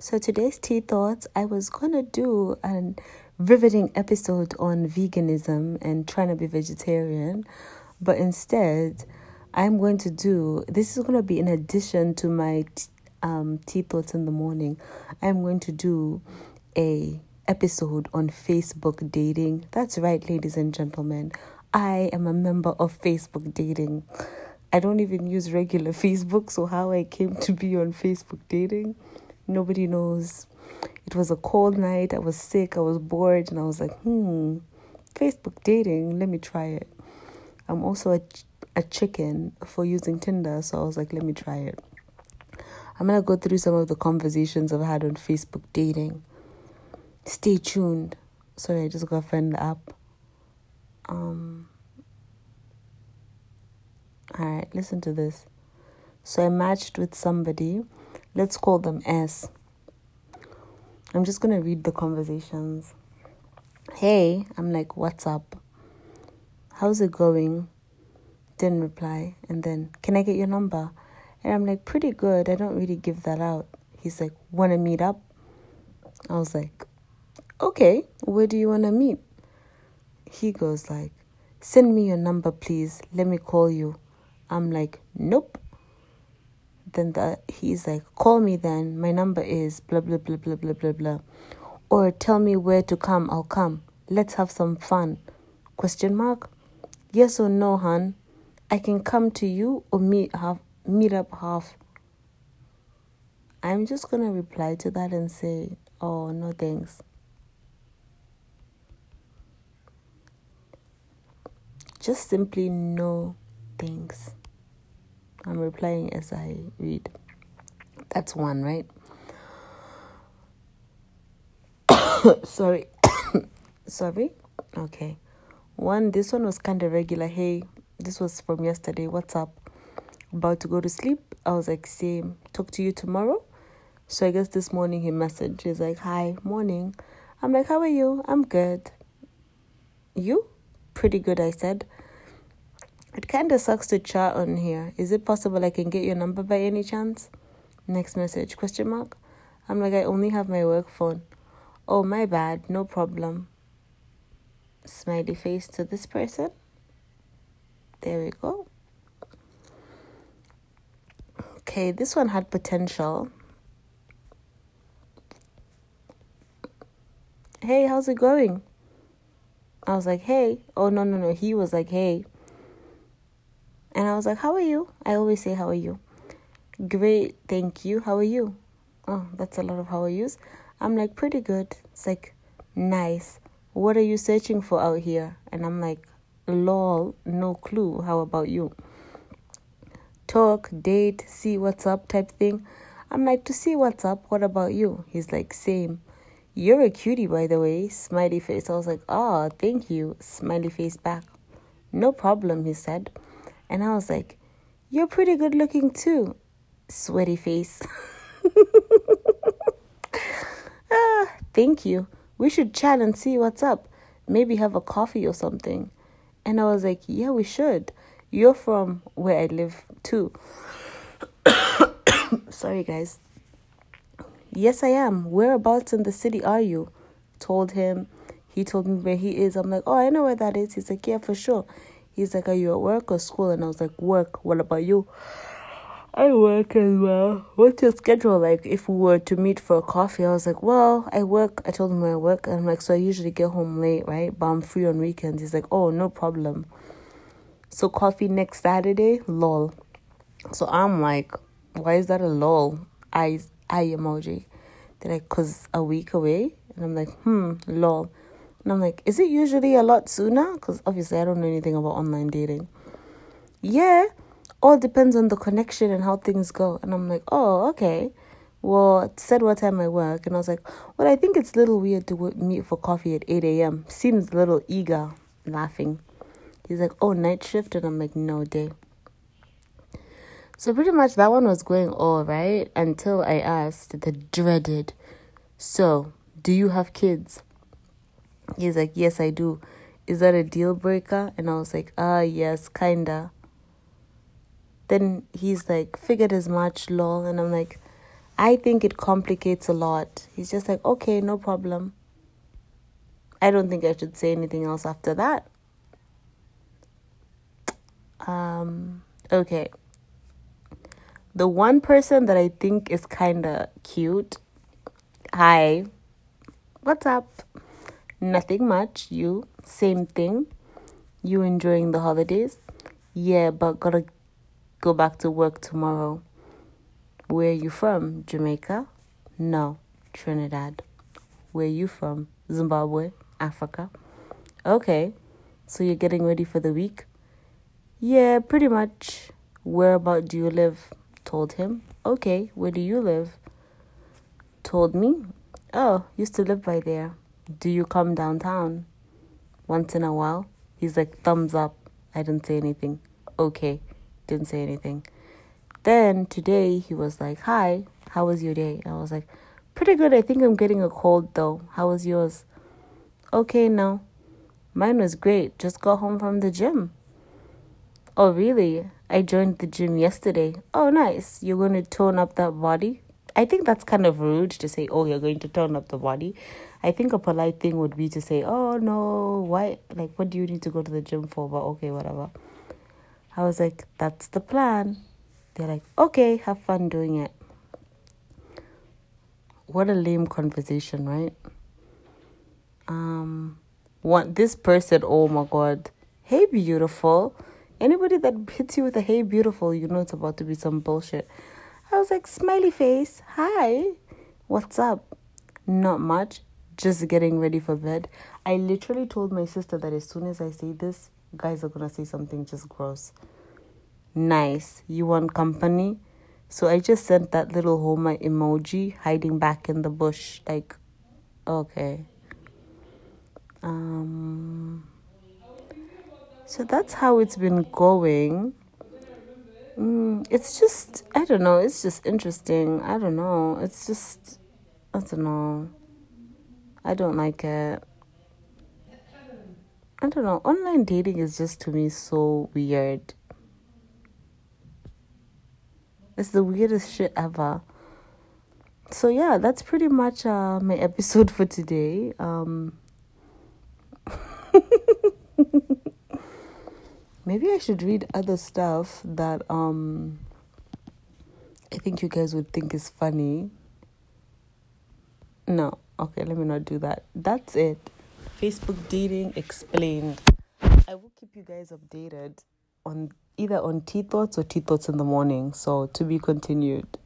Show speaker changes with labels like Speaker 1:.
Speaker 1: So today's tea thoughts, I was gonna do an riveting episode on veganism and trying to be vegetarian, but instead, I'm going to do this is gonna be in addition to my um, tea thoughts in the morning. I'm going to do a episode on Facebook dating. That's right, ladies and gentlemen. I am a member of Facebook dating. I don't even use regular Facebook, so how I came to be on Facebook dating, nobody knows. It was a cold night, I was sick, I was bored, and I was like, hmm, Facebook dating, let me try it. I'm also a, a chicken for using Tinder, so I was like, let me try it. I'm gonna go through some of the conversations I've had on Facebook dating. Stay tuned. Sorry, I just got friend app. Um Alright, listen to this. So I matched with somebody. Let's call them S. I'm just gonna read the conversations. Hey, I'm like, what's up? How's it going? Didn't reply. And then, can I get your number? And I'm like, pretty good. I don't really give that out. He's like, wanna meet up? I was like, okay, where do you wanna meet? He goes like, send me your number, please. Let me call you. I'm like, nope. Then the, he's like, call me then. My number is blah, blah, blah, blah, blah, blah, blah. Or tell me where to come. I'll come. Let's have some fun. Question mark? Yes or no, hun? I can come to you or meet half, meet up half. I'm just gonna reply to that and say, oh, no thanks. Just simply no thanks. I'm replying as I read. That's one, right? Sorry. Sorry? Okay. One, this one was kind of regular. Hey, this was from yesterday. What's up? About to go to sleep. I was like, same. Talk to you tomorrow. So I guess this morning he messaged. He's like, hi, morning. I'm like, how are you? I'm good. You? Pretty good, I said. It kind of sucks to chat on here. Is it possible I can get your number by any chance? Next message, question mark. I'm like, I only have my work phone. Oh, my bad, no problem. Smiley face to this person. There we go. Okay, this one had potential. Hey, how's it going? I was like, hey. Oh, no, no, no. He was like, hey. And I was like, How are you? I always say, How are you? Great, thank you. How are you? Oh, that's a lot of how are yous. I'm like, Pretty good. It's like, Nice. What are you searching for out here? And I'm like, Lol, no clue. How about you? Talk, date, see what's up type thing. I'm like, To see what's up, what about you? He's like, Same. You're a cutie, by the way. Smiley face. I was like, oh, thank you. Smiley face back. No problem, he said. And I was like, You're pretty good looking too. Sweaty face. ah, thank you. We should chat and see what's up. Maybe have a coffee or something. And I was like, Yeah, we should. You're from where I live too. Sorry, guys. Yes, I am. Whereabouts in the city are you? Told him. He told me where he is. I'm like, Oh, I know where that is. He's like, Yeah, for sure. He's like, Are you at work or school? And I was like, Work. What about you? I work as well. What's your schedule like? If we were to meet for a coffee, I was like, Well, I work. I told him I work. And I'm like, So I usually get home late, right? But I'm free on weekends. He's like, Oh, no problem. So coffee next Saturday? Lol. So I'm like, Why is that a lol? Eyes, eye emoji. They're like, Cause a week away? And I'm like, Hmm, lol. And I'm like, is it usually a lot sooner? Because obviously I don't know anything about online dating. Yeah, all depends on the connection and how things go. And I'm like, oh, okay. Well, it said what time I work. And I was like, well, I think it's a little weird to meet for coffee at 8 a.m. Seems a little eager, laughing. He's like, oh, night shift? And I'm like, no, day. So pretty much that one was going all right until I asked the dreaded, so do you have kids? He's like, Yes, I do. Is that a deal breaker? And I was like, Ah, yes, kinda. Then he's like, Figured as much, lol. And I'm like, I think it complicates a lot. He's just like, okay, no problem. I don't think I should say anything else after that. Um, okay. The one person that I think is kind of cute. Hi. What's up? Nothing much. You? Same thing. You enjoying the holidays? Yeah, but gotta go back to work tomorrow. Where you from? Jamaica? No, Trinidad. Where you from? Zimbabwe? Africa? Okay. So you're getting ready for the week? Yeah, pretty much. Where about do you live? Told him. Okay, where do you live? Told me. Oh, used to live by there. Do you come downtown? Once in a while. He's like, thumbs up. I didn't say anything. Okay, didn't say anything. Then today he was like, Hi, how was your day? I was like, Pretty good. I think I'm getting a cold though. How was yours? Okay, no. Mine was great. Just got home from the gym. Oh, really? I joined the gym yesterday. Oh, nice. You're going to tone up that body? I think that's kind of rude to say, oh, you're going to tone up the body. I think a polite thing would be to say, oh, no, why? Like, what do you need to go to the gym for? But okay, whatever. I was like, that's the plan. They're like, okay, have fun doing it. What a lame conversation, right? Um, what this person, oh my god, hey, beautiful. Anybody that hits you with a hey, beautiful, you know it's about to be some bullshit. I was like, smiley face, hi, what's up? Not much, just getting ready for bed. I literally told my sister that as soon as I say this, guys are gonna say something just gross. Nice, you want company? So I just sent that little Homer emoji hiding back in the bush, like, okay. Um, so that's how it's been going. Mm, it's just, I don't know, it's just interesting. I don't know. It's just, I don't know. I don't like it. I don't know. Online dating is just to me so weird. It's the weirdest shit ever. So yeah, that's pretty much uh, my episode for today. Um, maybe I should read other stuff that um I think you guys would think is funny. No, okay, let me not do that. That's it. Facebook dating explained. I will keep you guys updated on either on tea thoughts or tea thoughts in the morning. So to be continued.